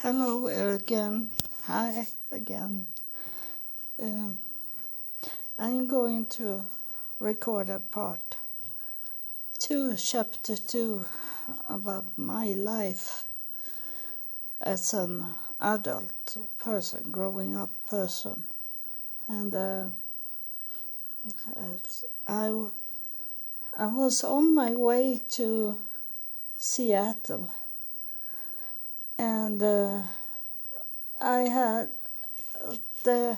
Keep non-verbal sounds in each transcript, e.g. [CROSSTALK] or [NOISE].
Hello again. Hi again. Uh, I'm going to record a part two, chapter two, about my life as an adult person, growing up person, and uh, I I was on my way to Seattle and uh, I had the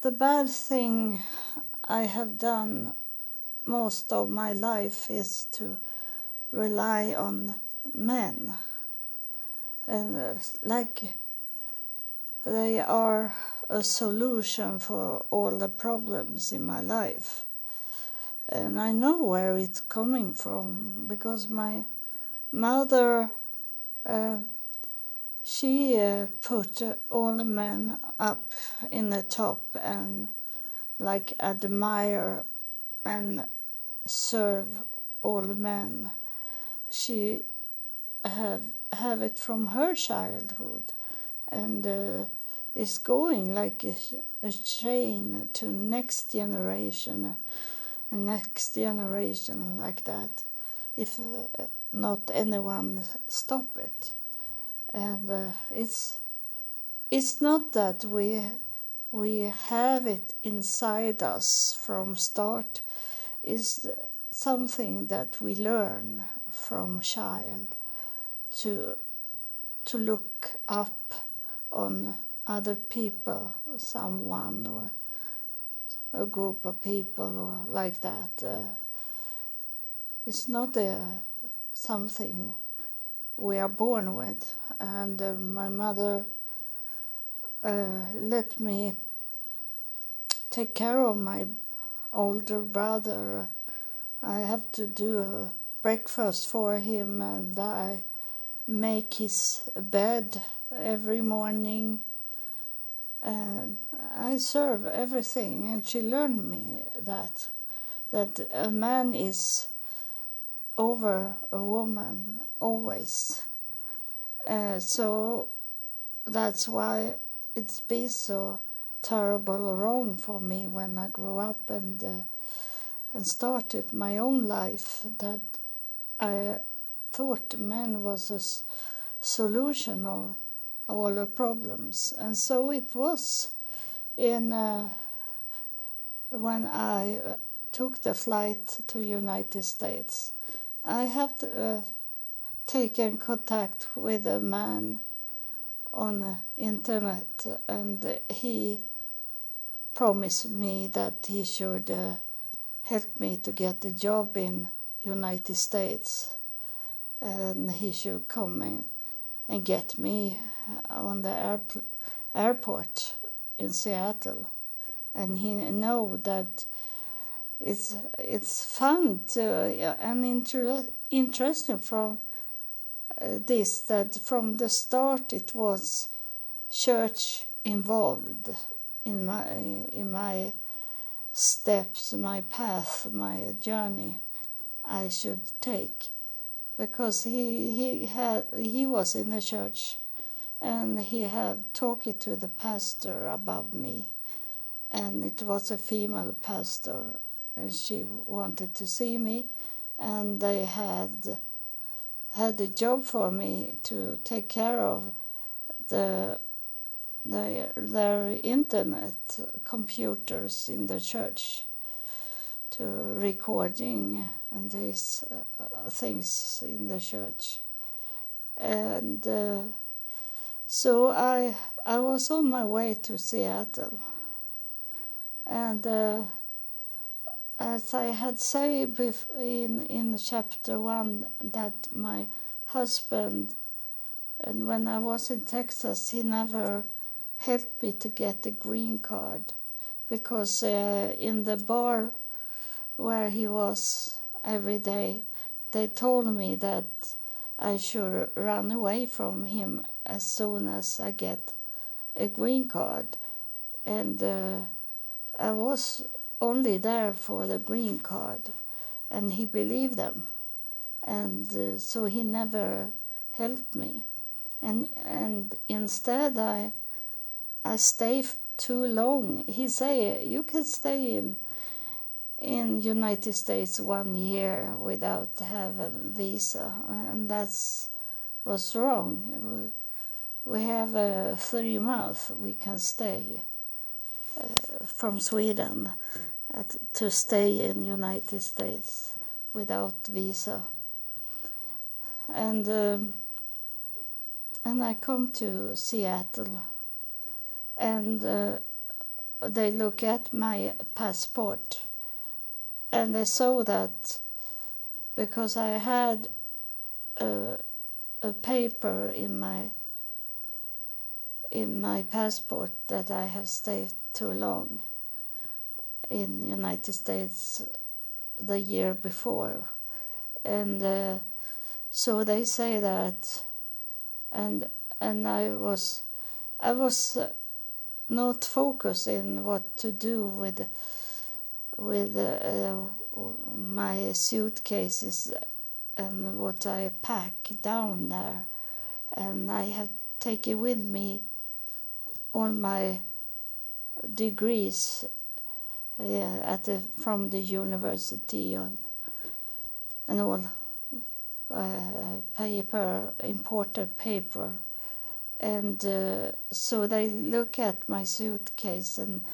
the bad thing I have done most of my life is to rely on men. And uh, like they are a solution for all the problems in my life. And I know where it's coming from because my mother uh, she uh, put all the men up in the top and like admire and serve all men. She have have it from her childhood, and uh, is going like a, a, chain to next generation, next generation like that. If uh, not anyone stop it. And uh, it's it's not that we we have it inside us from start. It's something that we learn from child to to look up on other people, someone or a group of people or like that. Uh, it's not a something we are born with. And uh, my mother uh, let me take care of my older brother. I have to do a breakfast for him and I make his bed every morning. And I serve everything, and she learned me that that a man is over a woman always. Uh, so that's why it's been so terrible wrong for me when I grew up and uh, and started my own life that I thought man was a solution of all the problems and so it was in uh, when I uh, took the flight to United States I have uh, taken contact with a man on the internet and he promised me that he should uh, help me to get a job in United States and he should come in and get me on the air, airport in Seattle. And he know that it's it's fun to uh, and inter- interesting from uh, this that from the start it was church involved in my in my steps my path my journey I should take. Because he he had he was in the church and he had talked to the pastor about me. And it was a female pastor and she wanted to see me, and they had had a job for me to take care of the their, their internet computers in the church to recording and these uh, things in the church. And uh, so I I was on my way to Seattle. And uh, as I had said in in chapter one, that my husband, and when I was in Texas, he never helped me to get a green card, because uh, in the bar where he was every day, they told me that I should run away from him as soon as I get a green card, and uh, I was only there for the green card, and he believed them, and uh, so he never helped me. and and instead I I stay too long. He say you can stay in in United States one year without having visa, and that's was wrong. We, have a three months we can stay from Sweden at, to stay in United States without visa, and um, and I come to Seattle, and uh, they look at my passport and they saw that because I had a, a paper in my in my passport that I have stayed too long in United States the year before, and uh, so they say that, and and I was I was uh, not focusing what to do with with uh, my suitcases and what I pack down there. And I have taken with me all my degrees uh, at the, from the university on, and all uh, paper, imported paper. And uh, so they look at my suitcase and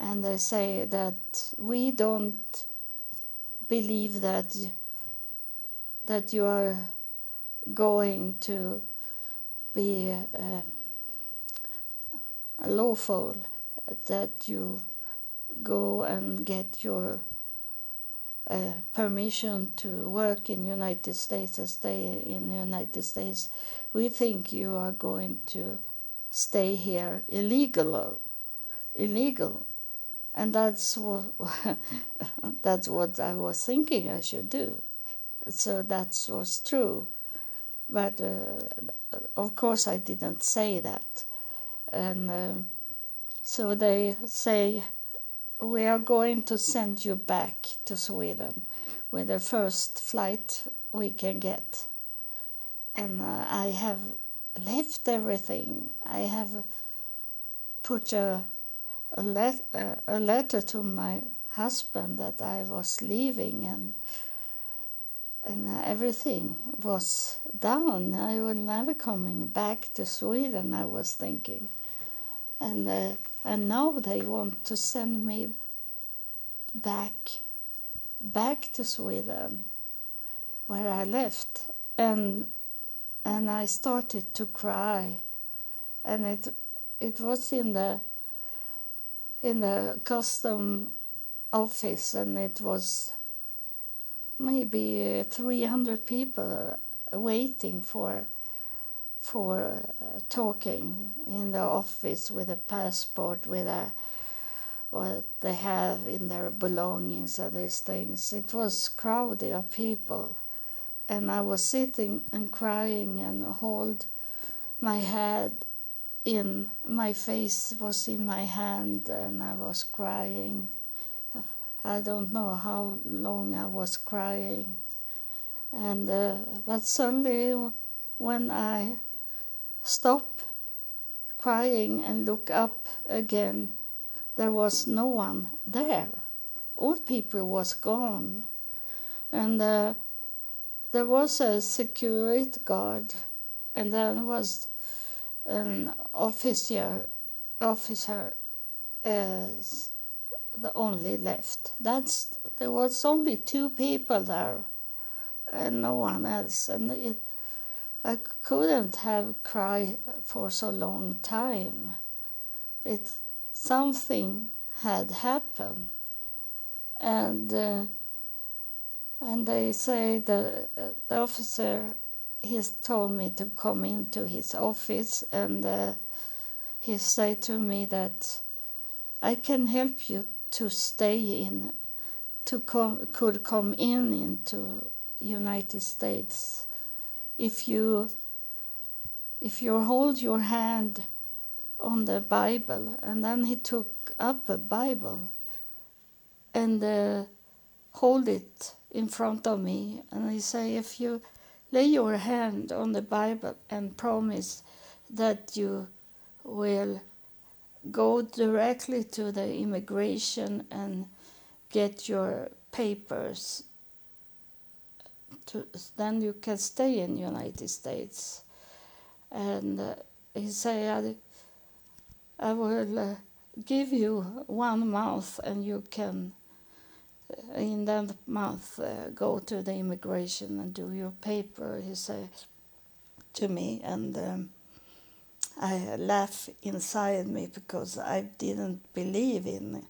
and they say that we don't believe that that you are going to be uh, lawful, that you go and get your uh, permission to work in United States and stay in United States. We think you are going to stay here illegal, illegal and that's what [LAUGHS] that's what I was thinking I should do. So that was true, but uh, of course I didn't say that, and uh, so they say we are going to send you back to Sweden with the first flight we can get, and uh, I have left everything. I have put a a, let, uh, a letter to my husband that I was leaving and and everything was done. I was never coming back to Sweden. I was thinking, and uh, and now they want to send me back back to Sweden, where I left, and and I started to cry, and it it was in the in the custom office, and it was maybe 300 people waiting for for uh, talking in the office with a passport with a what they have in their belongings and these things. It was crowded of people, and I was sitting and crying and hold my head in my face was in my hand and I was crying. I don't know how long I was crying, and uh, but suddenly when I stop crying and look up again, there was no one there. All people was gone, and uh, there was a security guard, and then was an officer officer is the only left. That's there was only two people there, and no one else. And it, I couldn't have cried for so long time. It something had happened, and uh, and they say the the officer he's told me to come into his office and uh, he said to me that I can help you to stay in to come could come in into United States if you if you hold your hand on the Bible and then he took up a Bible and uh, hold it in front of me and he say if you lay your hand on the Bible and promise that you will go directly to the immigration and get your papers to, then you can stay in United States and uh, he said I, will uh, give you one month and you can uh, in that month uh, go to the immigration and do your paper he said to me and um, I laugh inside me because I didn't believe in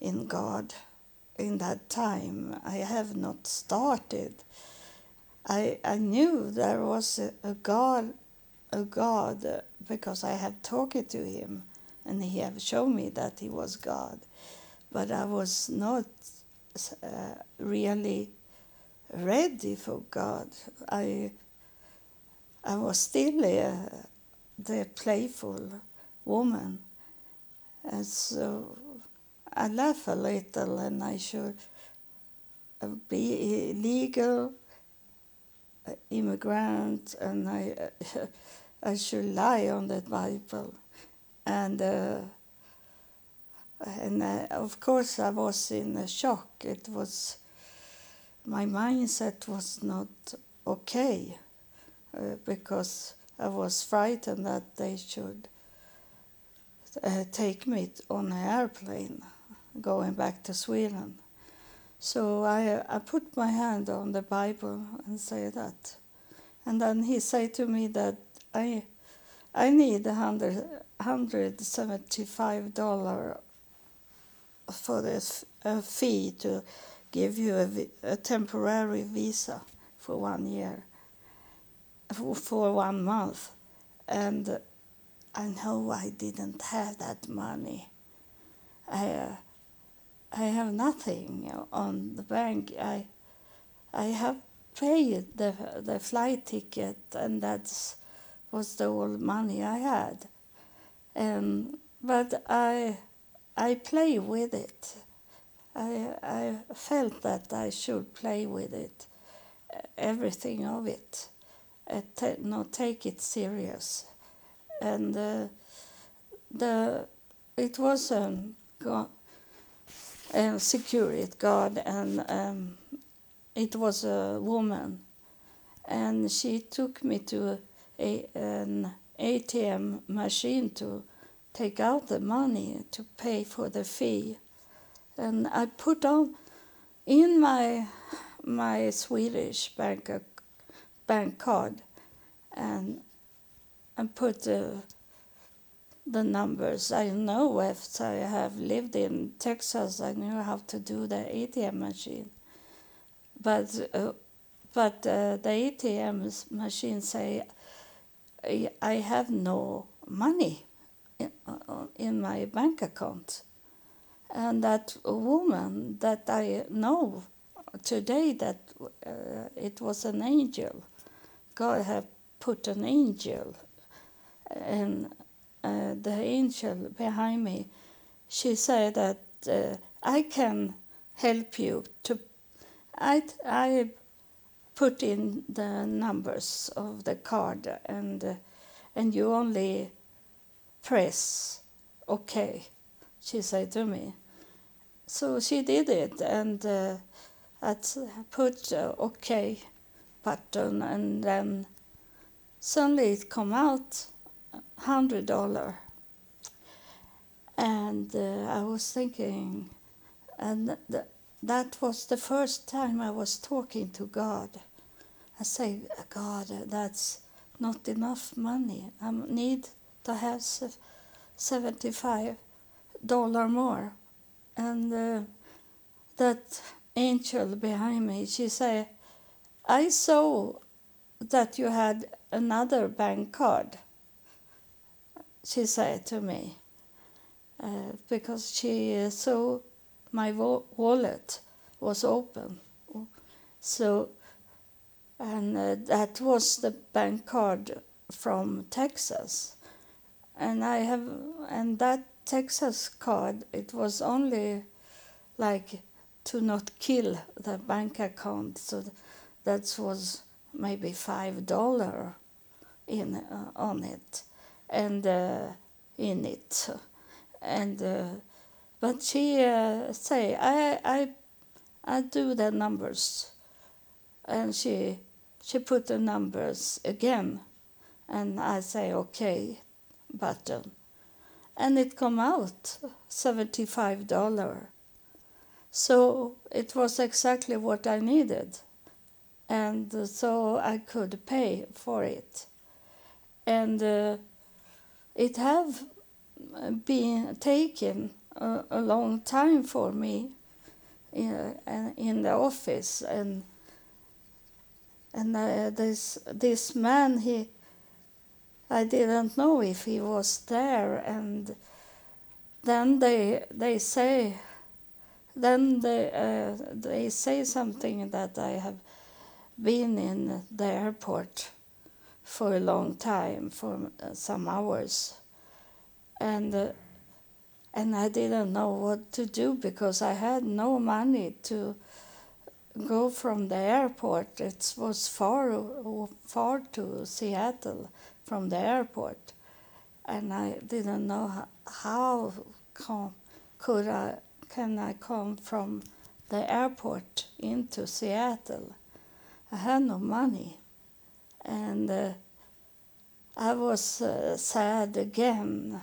in God in that time. I have not started. I I knew there was a, a God, a God uh, because I had talked to him, and he have shown me that he was God, but I was not uh, really ready for God. I I was still a, the playful woman. And so I laugh a little and I should be legal immigrant and I, [LAUGHS] I should lie on that Bible. And, uh, and uh, of course I was in a shock. It was, my mindset was not okay uh, because I was frightened that they should uh, take me on an airplane going back to Sweden. So I, I put my hand on the Bible and say that. And then he said to me that I, I need $175 for this a fee to give you a, a temporary visa for one year for one month. And I know I didn't have that money. I, uh, I have nothing on the bank. I, I have paid the, the flight ticket, and that was the all money I had. Um, but I, I play with it. I, I felt that I should play with it, everything of it t- not take it serious. And uh, the it was a, a security guard, and um, it was a woman, and she took me to a, an ATM machine to take out the money to pay for the fee, and I put on in my my Swedish bank bank card and and put the the numbers. I know if I have lived in Texas, I knew how to do the ATM machine. But uh, but uh, the ATM machine say I have no money in, uh, in my bank account, and that woman that I know today that uh, it was an angel God have put an angel, and uh, the angel behind me, she said that uh, I can help you to. I I put in the numbers of the card and uh, and you only press OK. She said to me. So she did it and uh, I put OK button and then suddenly it come out hundred dollar. And uh, I was thinking and th- that was the first time I was talking to God. I say God that's not enough money. I need to have 75 dollar more. And uh, that angel behind me she said I saw that you had another bank card, she said to me, uh, because she saw my wallet was open. So, and uh, that was the bank card from Texas. And I have, and that Texas card, it was only like to not kill the bank account. So that was maybe five dollar in uh, on it and uh, in it. And uh, but she uh, say I I I do the numbers. And she she put the numbers again. And I say okay button. And it come out seventy five dollar. So it was exactly what I needed. And so I could pay for it. And uh, it have been taken a, a long time for me in, in the office. And and uh, this this man he I didn't know if he was there. And then they they say then they uh, they say something that I have been in the airport for a long time for uh, some hours and uh, and I didn't know what to do because I had no money to go from the airport. It was far far to Seattle from the airport, and I didn't know how could I can I come from the airport into Seattle. I had no money, and uh, I was uh, sad again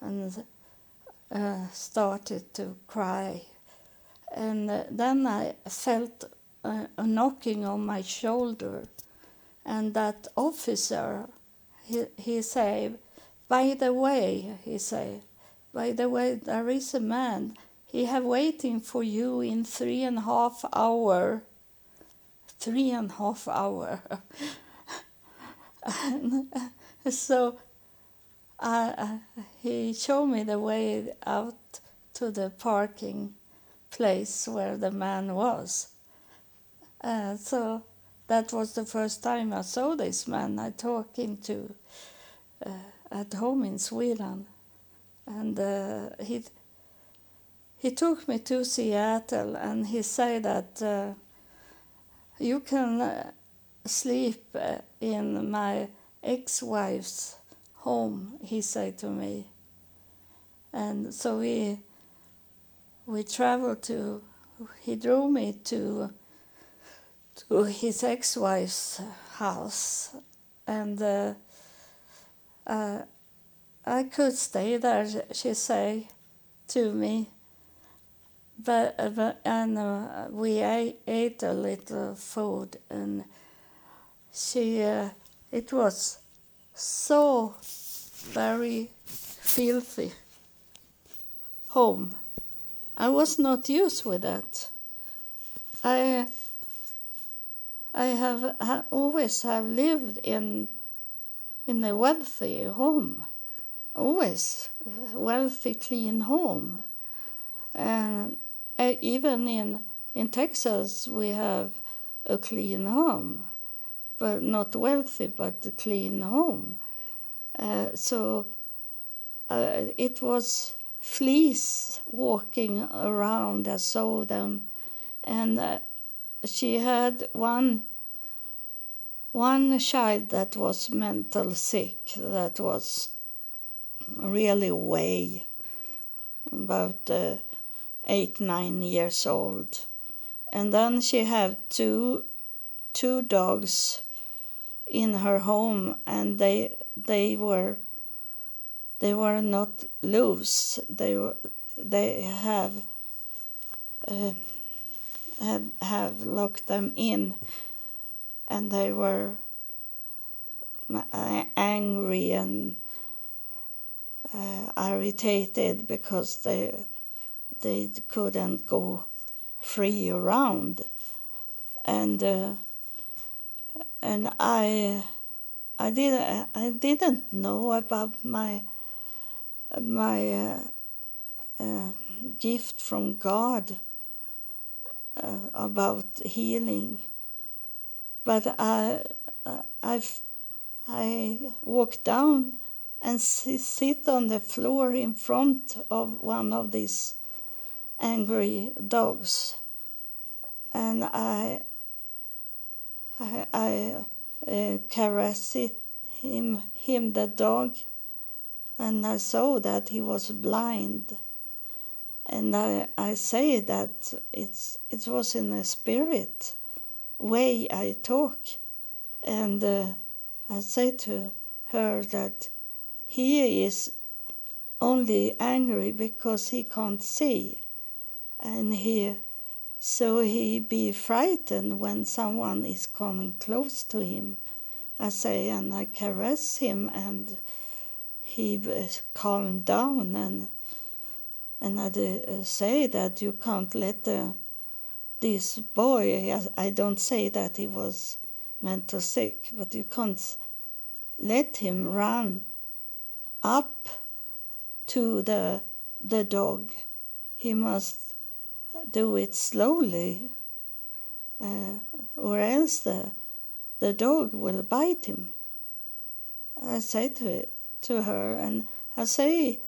and uh, started to cry. And uh, then I felt a, knocking on my shoulder, and that officer, he, he said, by the way, he said, by the way, there is a man. He have waiting for you in three and a half hour. Three and a half hour. [LAUGHS] and so uh, he showed me the way out to the parking place where the man was. Uh, so that was the first time I saw this man. I talking to uh, at home in Sweden, and uh, he he took me to Seattle, and he said that uh, you can uh, sleep in my ex-wife's home, he said to me. And so we we traveled to he drove me to to his ex-wife's house and uh, uh, I could stay there she say to me but, uh, but and uh, we ate, ate, a little food and she uh, it was so very filthy home. I was not used with that. I I have ha, always have lived in in a wealthy home, always wealthy, clean home, and uh, even in in Texas we have a clean home but not wealthy, but a clean home. Uh, so uh, it was fleas walking around. I saw them, and uh, she had one one child that was mental sick. That was really way about uh, eight nine years old, and then she had two two dogs in her home and they they were they were not loose. They were they have uh, have, have locked them in and they were angry and uh, irritated because they they couldn't go free around. And uh, and I I didn't I didn't know about my my uh, uh, gift from God uh, about healing, but I I I walked down and sit on the floor in front of one of these angry dogs, and I I, I uh, caress it, him, him, the dog, and I saw that he was blind. And I, I say that it's, it was in a spirit way I talk. And uh, I say to her that he is only angry because he can't see. And he so he be frightened when someone is coming close to him. I say, and I caress him, and he calmed down, and and I uh, say that you can't let the, this boy. I don't say that he was mental sick, but you can't let him run up to the the dog. He must do it slowly, uh, or else the, the dog will bite him. I say to, it, to her, and I say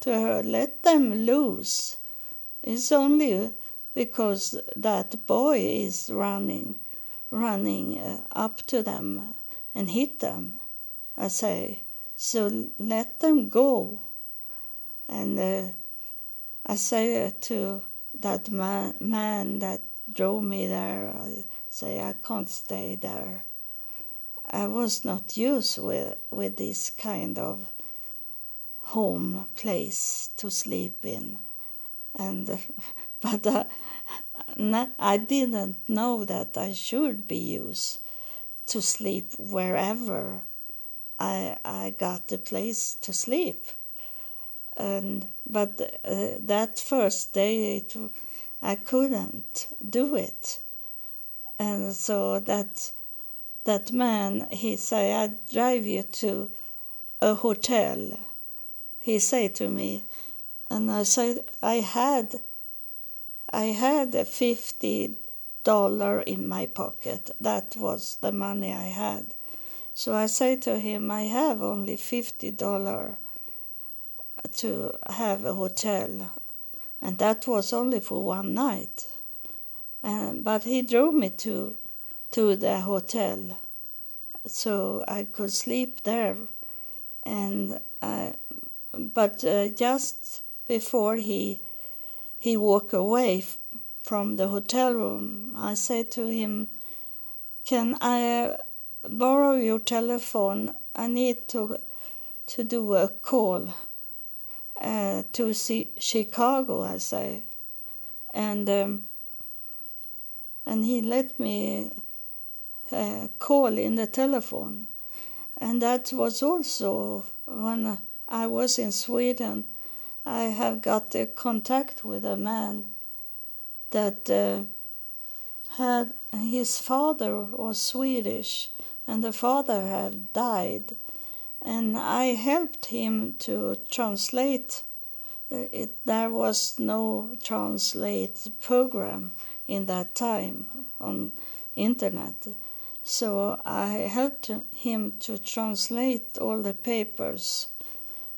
to her, let them loose. It's only because that boy is running, running uh, up to them and hit them. I say, so let them go. And uh, I say to that man, man that drove me there, I say I can't stay there. I was not used with with this kind of home place to sleep in, and [LAUGHS] but uh, I didn't know that I should be used to sleep wherever I I got the place to sleep and but uh, that first day it, I couldn't do it, and so that that man he say I drive you to a hotel. He say to me, and I said I had I had a fifty dollar in my pocket. That was the money I had. So I say to him, I have only fifty dollar to have a hotel, and that was only for one night. But he drove me to to the hotel, so I could sleep there. And I, but uh, just before he he walked away from the hotel room, I said to him, "Can I borrow your telephone? I need to to do a call." Uh, to see Chicago, I say, and um, and he let me uh, call in the telephone, and that was also when I was in Sweden. I have got a contact with a man that uh, had his father was Swedish, and the father had died and I helped him to translate. Uh, it, there was no translate program in that time on internet, so I helped him to translate all the papers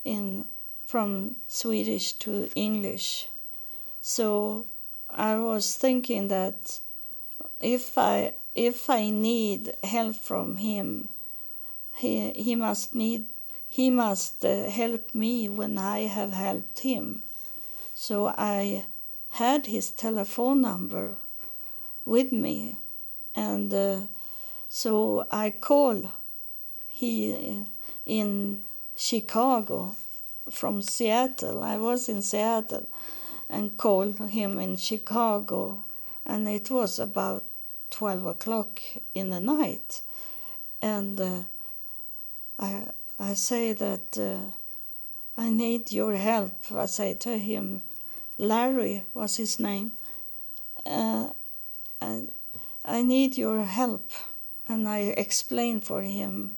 in from Swedish to English. So I was thinking that if I if I need help from him he, he must need he must uh, help me when I have helped him. So I had his telephone number with me, and uh, so I called he uh, in Chicago from Seattle. I was in Seattle and called him in Chicago, and it was about twelve o'clock in the night, and. Uh, I, I say that uh, I need your help. I say to him, Larry was his name. Uh, I, I need your help. And I explained for him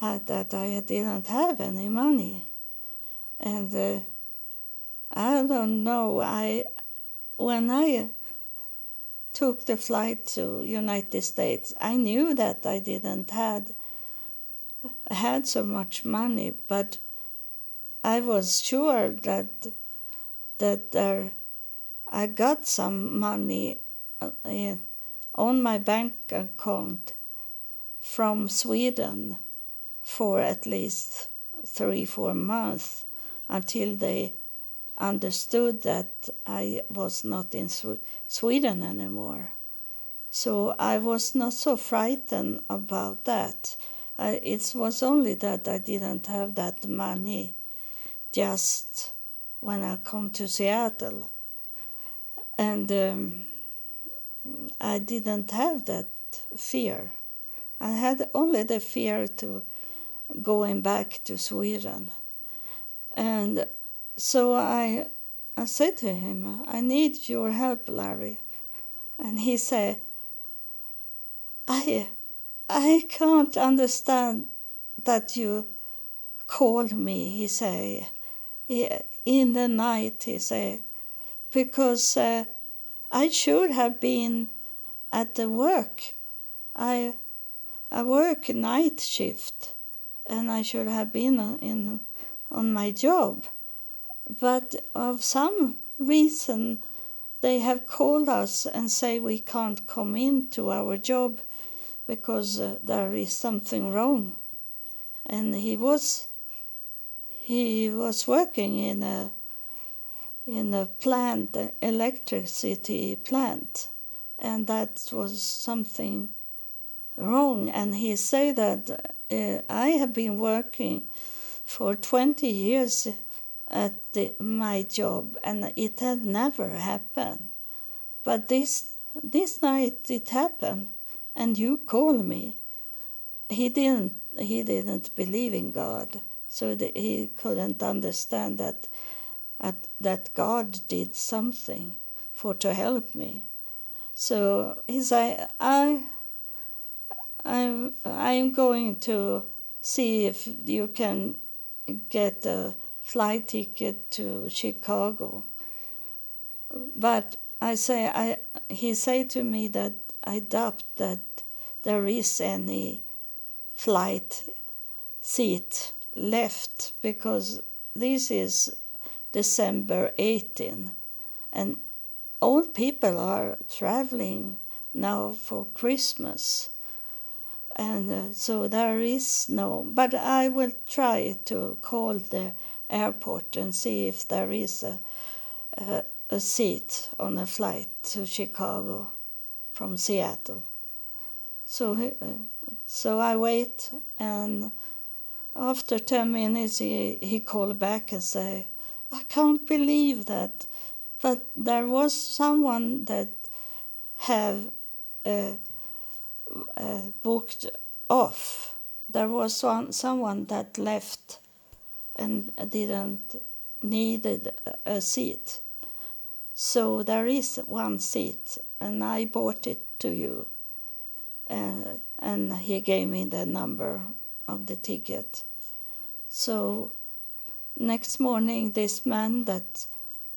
uh, that I didn't have any money. And uh, I don't know, I, when I took the flight to United States, I knew that I didn't have had so much money, but I was sure that that there, I got some money uh, on my bank account from Sweden for at least three, four months until they understood that I was not in Sw- Sweden anymore. So I was not so frightened about that. I, it was only that I didn't have that money just when I come to Seattle. And um, I didn't have that fear. I had only the fear to going back to Sweden. And so I, I said to him, I need your help, Larry. And he said, I, I can't understand that you called me, he said, in the night, he said, because uh, I should have been at the work. I, I work night shift, and I should have been in on my job. But of some reason, they have called us and say we can't come into our job because uh, there is something wrong. And he was he was working in a in a plant, electricity plant, and that was something wrong. And he said that uh, I have been working for 20 years at the, my job, and it had never happened. But this this night it happened, and you call me. He didn't he didn't believe in God, so he couldn't understand that at, that God did something for to help me. So he said, I, I'm, I'm going to see if you can get a flight ticket to Chicago. But I say, I, he said to me that I doubt that there is any flight seat left because this is December 18. And old people are traveling now for Christmas. And uh, so there is no, but I will try to call the airport and see if there is a, a, a seat on a flight to Chicago from Seattle. So, uh, so I wait, and after 10 minutes, he, he called back and said, I can't believe that. But there was someone that have uh, uh, booked off. There was one, someone that left and didn't needed a seat. So there is one seat, and I bought it to you. Uh, and he gave me the number of the ticket. So next morning, this man that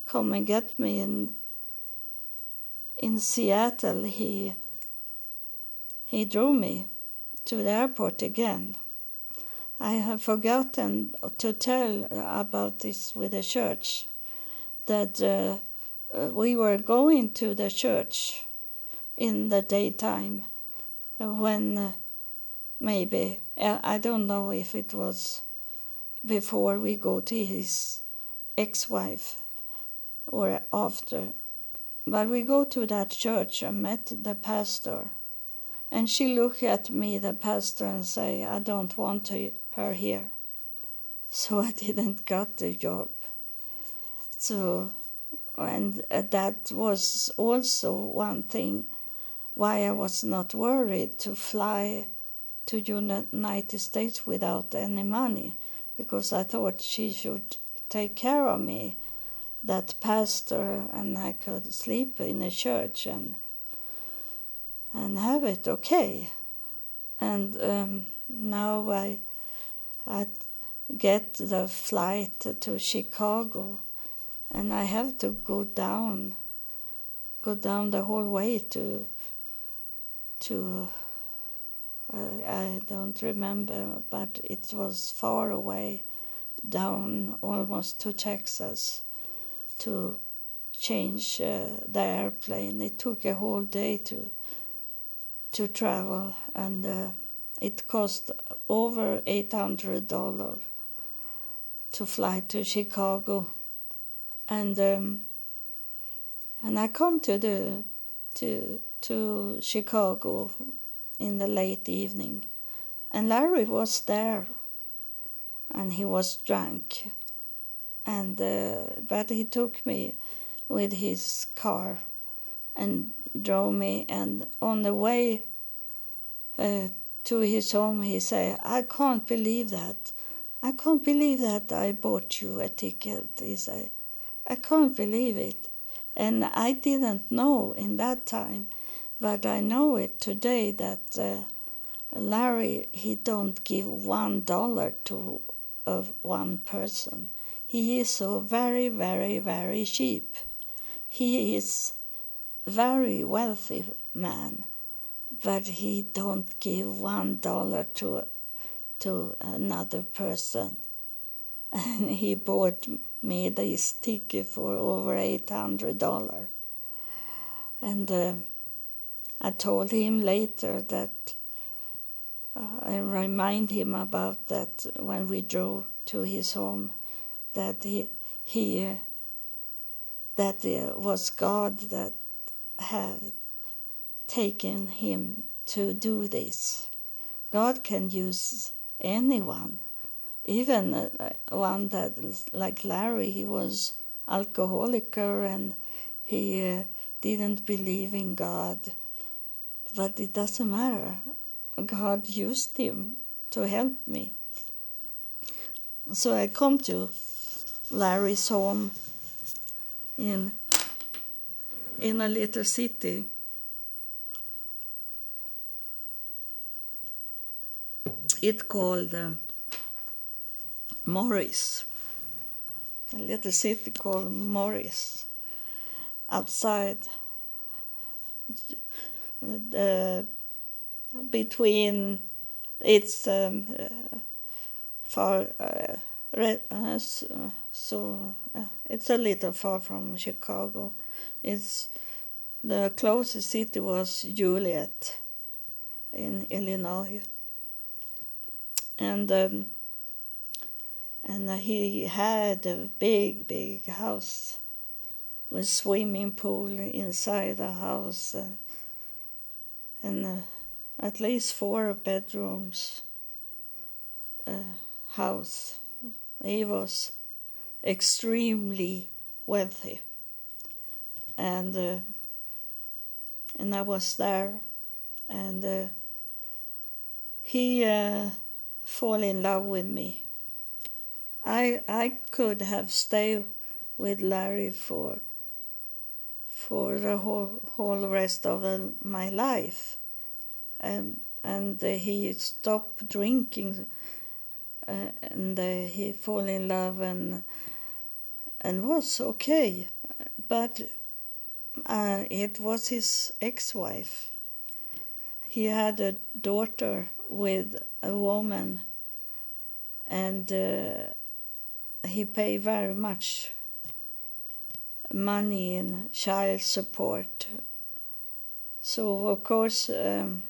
come and get me in in Seattle, he he drove me to the airport again. I have forgotten to tell about this with the church, that uh, we were going to the church in the daytime when uh, maybe, I don't know if it was before we go to his ex-wife or after. But we go to that church and met the pastor. And she looked at me, the pastor, and say, I don't want to, her here. So [LAUGHS] I didn't got the job. So, and that was also one thing why I was not worried to fly to United States without any money because I thought she should take care of me, that pastor, and I could sleep in a church and and have it okay. And um, now I I get the flight to Chicago, and I have to go down, go down the whole way to to I don't remember, but it was far away, down almost to Texas, to change uh, the airplane. It took a whole day to to travel, and uh, it cost over eight hundred dollars to fly to Chicago, and um, and I come to the to to Chicago in the late evening, and Larry was there, and he was drunk, and uh, but he took me with his car, and drove me, and on the way. Uh, to his home, he said, I can't believe that. I can't believe that I bought you a ticket. He said, I can't believe it. And I didn't know in that time, but I know it today that uh, Larry, he don't give one dollar to uh, one person. He is so very, very, very cheap. He is very wealthy man but he don't give one dollar to to another person. And [LAUGHS] he bought me this ticket for over eight hundred dollar. And uh, I told him later that uh, I remind him about that when we drove to his home, that he he uh, that it was God that had taken him to do this. God can use anyone, even uh, one that like Larry. He was alcoholic and he uh, didn't believe in God, but it doesn't matter. God used him to help me. So I come to Larry's home in in a little city it called uh, Morris, a little city called Morris, outside uh, between it's um, uh, far uh, uh, so uh, it's a little far from Chicago. It's the closest city was Joliet in Illinois. And um, and he had a big big house with swimming pool inside the house uh, and uh, at least four bedrooms uh, house he was extremely wealthy and uh, and I was there and uh, he uh, fall in love with me. I I could have stayed with Larry for for the whole whole rest of my life, um, and uh, he stopped drinking, uh, and he fall in love and and was okay, but uh, it was his ex-wife. He had a daughter with a woman, and uh, he paid very much money in child support. So of course, um,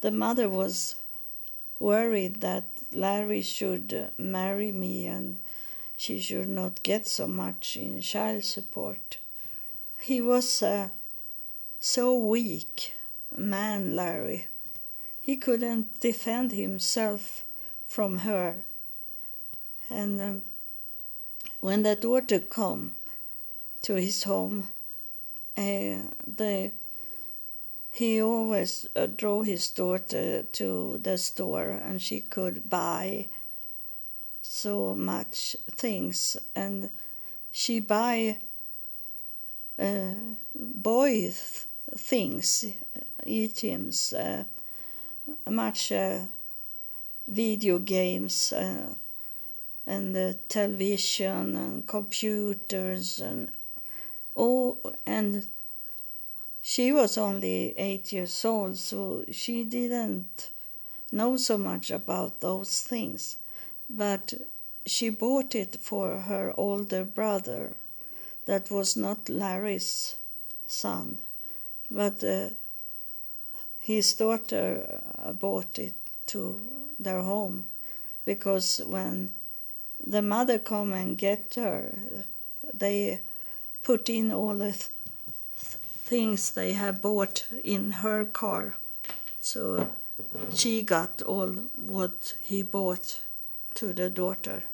the mother was worried that Larry should marry me and she should not get so much in child support. He was uh, so weak, man, Larry. He couldn't defend himself from her. And um, when the daughter come to his home, uh, he always uh, drove his daughter to the store and she could buy so much things. And she buy uh, boys things items uh, much uh, video games uh, and uh, television and computers and oh and she was only eight years old so she didn't know so much about those things. But she bought it for her older brother that was not larry's son but uh, his daughter bought it to their home because when the mother come and get her, they put in all the th- things they have bought in her car. So she got all what he bought to the daughter.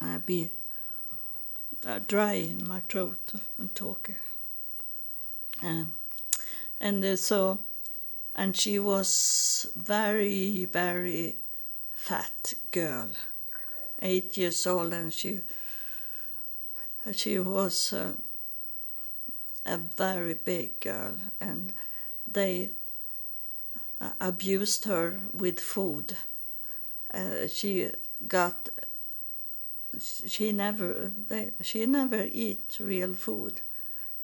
I be uh, dry in my throat and talking. Um, and uh, so, and she was very, very fat girl, eight years old, and she she was uh, a very big girl, and they uh, abused her with food. Uh, she got she never they, she never eat real food.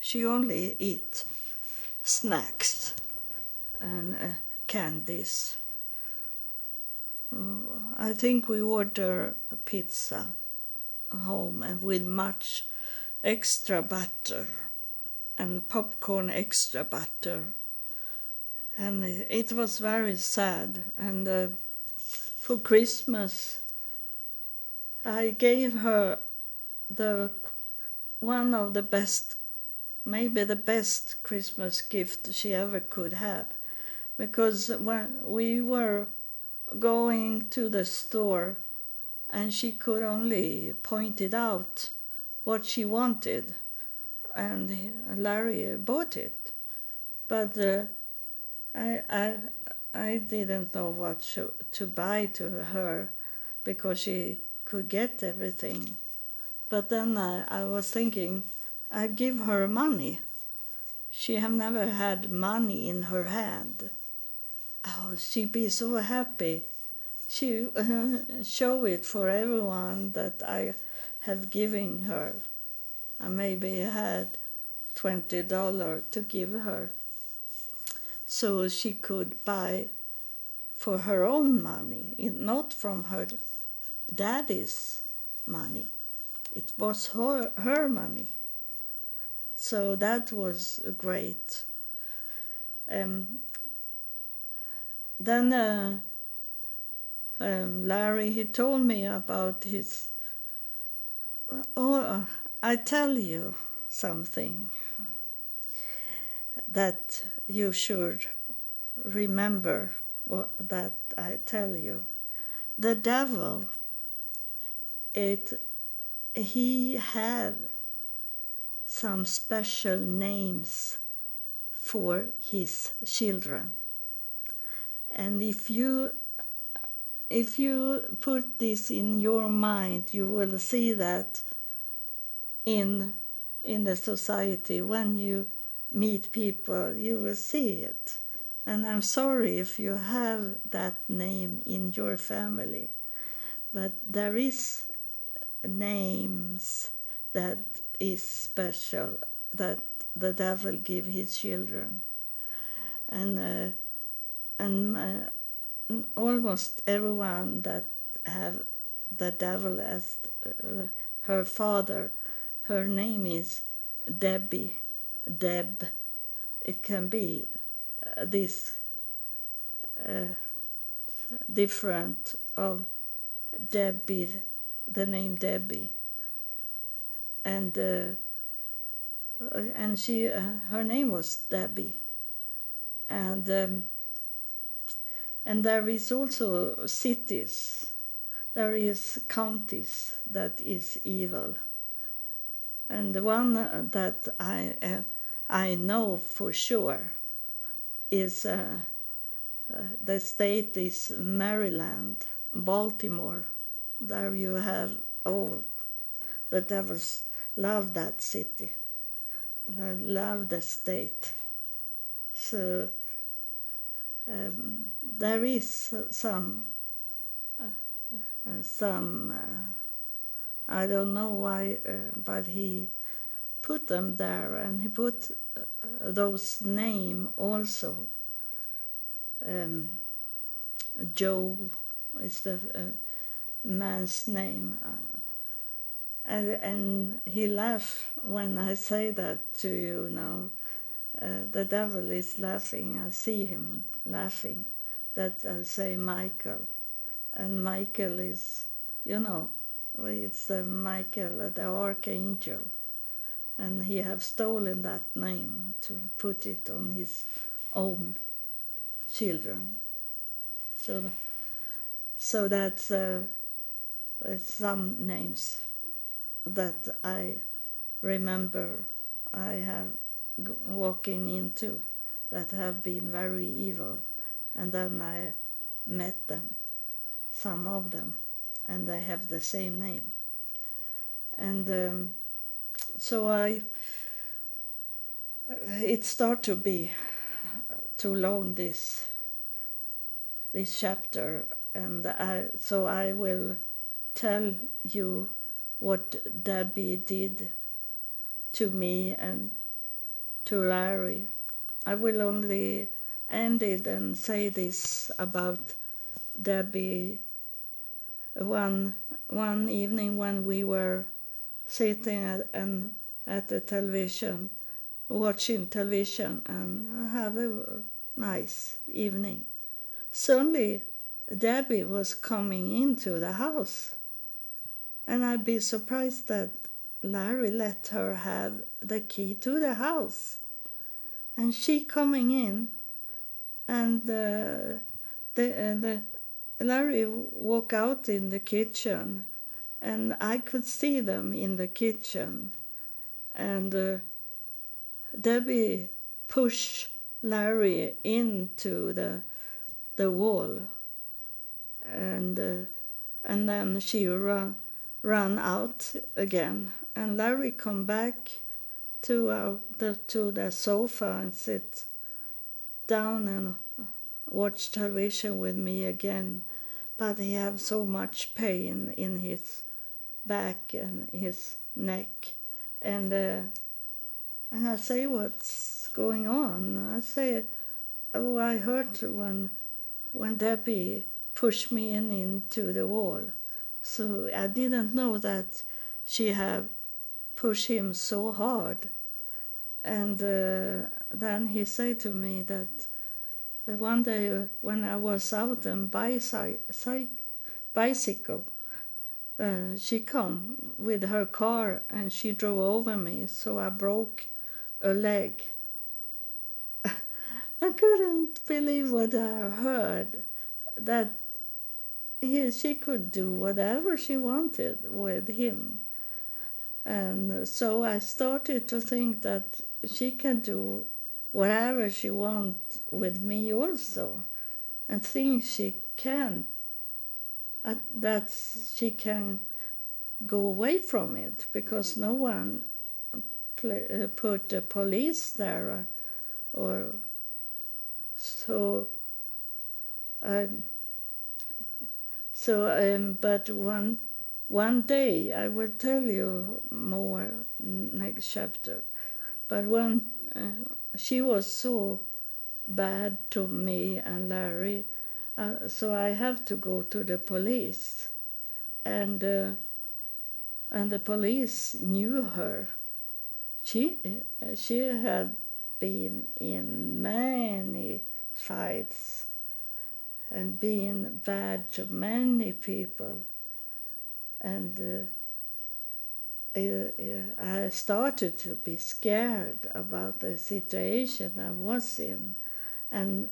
She only eat snacks and uh, candies. I think we order pizza home and with much extra butter and popcorn extra butter. And it was very sad. And uh, for Christmas, I gave her the one of the best, maybe the best Christmas gift she ever could have, because when we were going to the store, and she could only point it out what she wanted, and Larry bought it, but uh, I I I didn't know what to, to buy to her because she could get everything. But then I, I was thinking, I give her money. She have never had money in her hand. Oh, she'd be so happy. She uh, show it for everyone that I have given her. I maybe had twenty dollar to give her, so she could buy for her own money, not from her daddy's money. It was her, her money. So that was great. Um, then uh, um, Larry, he told me about his. Oh, I tell you something that you should remember what, that I tell you. The devil it he have some special names for his children and if you if you put this in your mind you will see that in in the society when you meet people you will see it. And i'm sorry if you have that name in your family but there is names that is special that the devil give his children. And uh, and uh, almost everyone that have the devil as uh, her father her name is debbie deb. It can be uh, this uh, different of debbie the name Debbie, and uh, and she uh, her name was Debbie, and um, and there is also cities, there is counties that is evil, and the one that I uh, I know for sure is uh, uh, the state is Maryland, Baltimore. There you have all the devils love that city. Love the state. So um, there is some uh, some uh, I don't know why uh, but he put them there and he put those name also um, Joe is the uh, man's name. Uh, and, and he laugh when I say that to you now. Uh, the devil is laughing. I see him laughing. That I say Michael, and Michael is, you know, it's uh, Michael, the archangel, and he have stolen that name to put it on his own children. So, so that's uh, some names that I remember I have walking into that have been very evil, and then I met them, some of them, and they have the same name. And um, so I, it started to be too long this this chapter, and I so I will tell you what Debbie did to me and to Larry. I will only end it and say this about Debbie. One one evening when we were sitting at, and at the television, watching television, and have a nice evening. Suddenly, Debbie was coming into the house, and I'd be surprised that Larry let her have the key to the house. And she coming in, and uh, the, uh, the Larry walk out in the kitchen, and I could see them in the kitchen, and uh, Debbie push Larry into the the wall, and uh, and then she run ran out again. And Larry come back to our, the to the sofa and sit down and watch television with me again, but he have so much pain in his back and his neck, and uh, and I say what's going on. I say, oh, I hurt when when Debbie pushed me in into the wall, so I didn't know that she have push him so hard. And uh, then he said to me that uh, one day when I was out on bicycle, bicycle uh, she come with her car and she drove over me, so I broke a leg. [LAUGHS] I couldn't believe what I heard. That he, she could do whatever she wanted with him. And so I started to think that she can do whatever she wants with me also, and think she can, uh, that she can go away from it because no one uh, put the police there or so um, so um, but one one day I will tell you more next chapter. But when uh, she was so bad to me and Larry, uh, so I have to go to the police, and uh, and the police knew her. She uh, she had been in many fights and been bad to many people and uh, I started to be scared about the situation I was in, and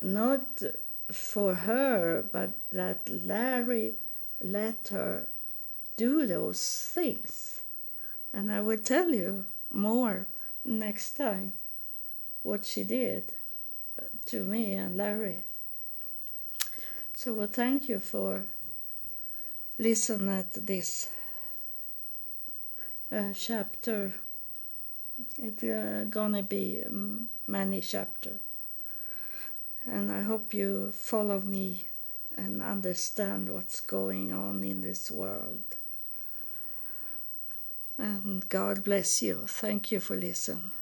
not for her, but that Larry let her do those things. And I will tell you more next time what she did to me and Larry. So, well, thank you for listen at this uh, chapter. It's uh, gonna be many chapter, and I hope you follow me and understand what's going on in this world. And God bless you. Thank you for listening.